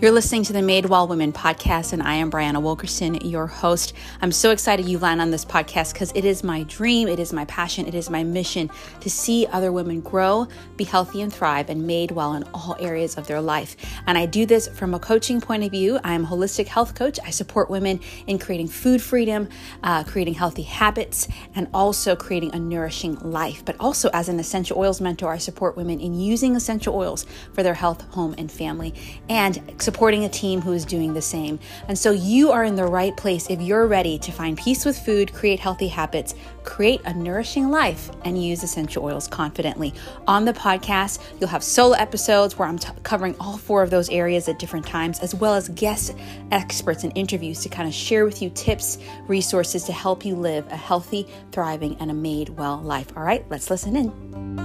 You're listening to the Made Well Women podcast, and I am Brianna Wilkerson, your host. I'm so excited you land on this podcast because it is my dream, it is my passion, it is my mission to see other women grow, be healthy, and thrive, and made well in all areas of their life. And I do this from a coaching point of view. I'm a holistic health coach. I support women in creating food freedom, uh, creating healthy habits, and also creating a nourishing life. But also, as an essential oils mentor, I support women in using essential oils for their health, home, and family, and supporting a team who is doing the same. And so you are in the right place if you're ready to find peace with food, create healthy habits, create a nourishing life, and use essential oils confidently. On the podcast, you'll have solo episodes where I'm t- covering all four of those areas at different times, as well as guest experts and interviews to kind of share with you tips, resources to help you live a healthy, thriving, and a made well life. All right, let's listen in.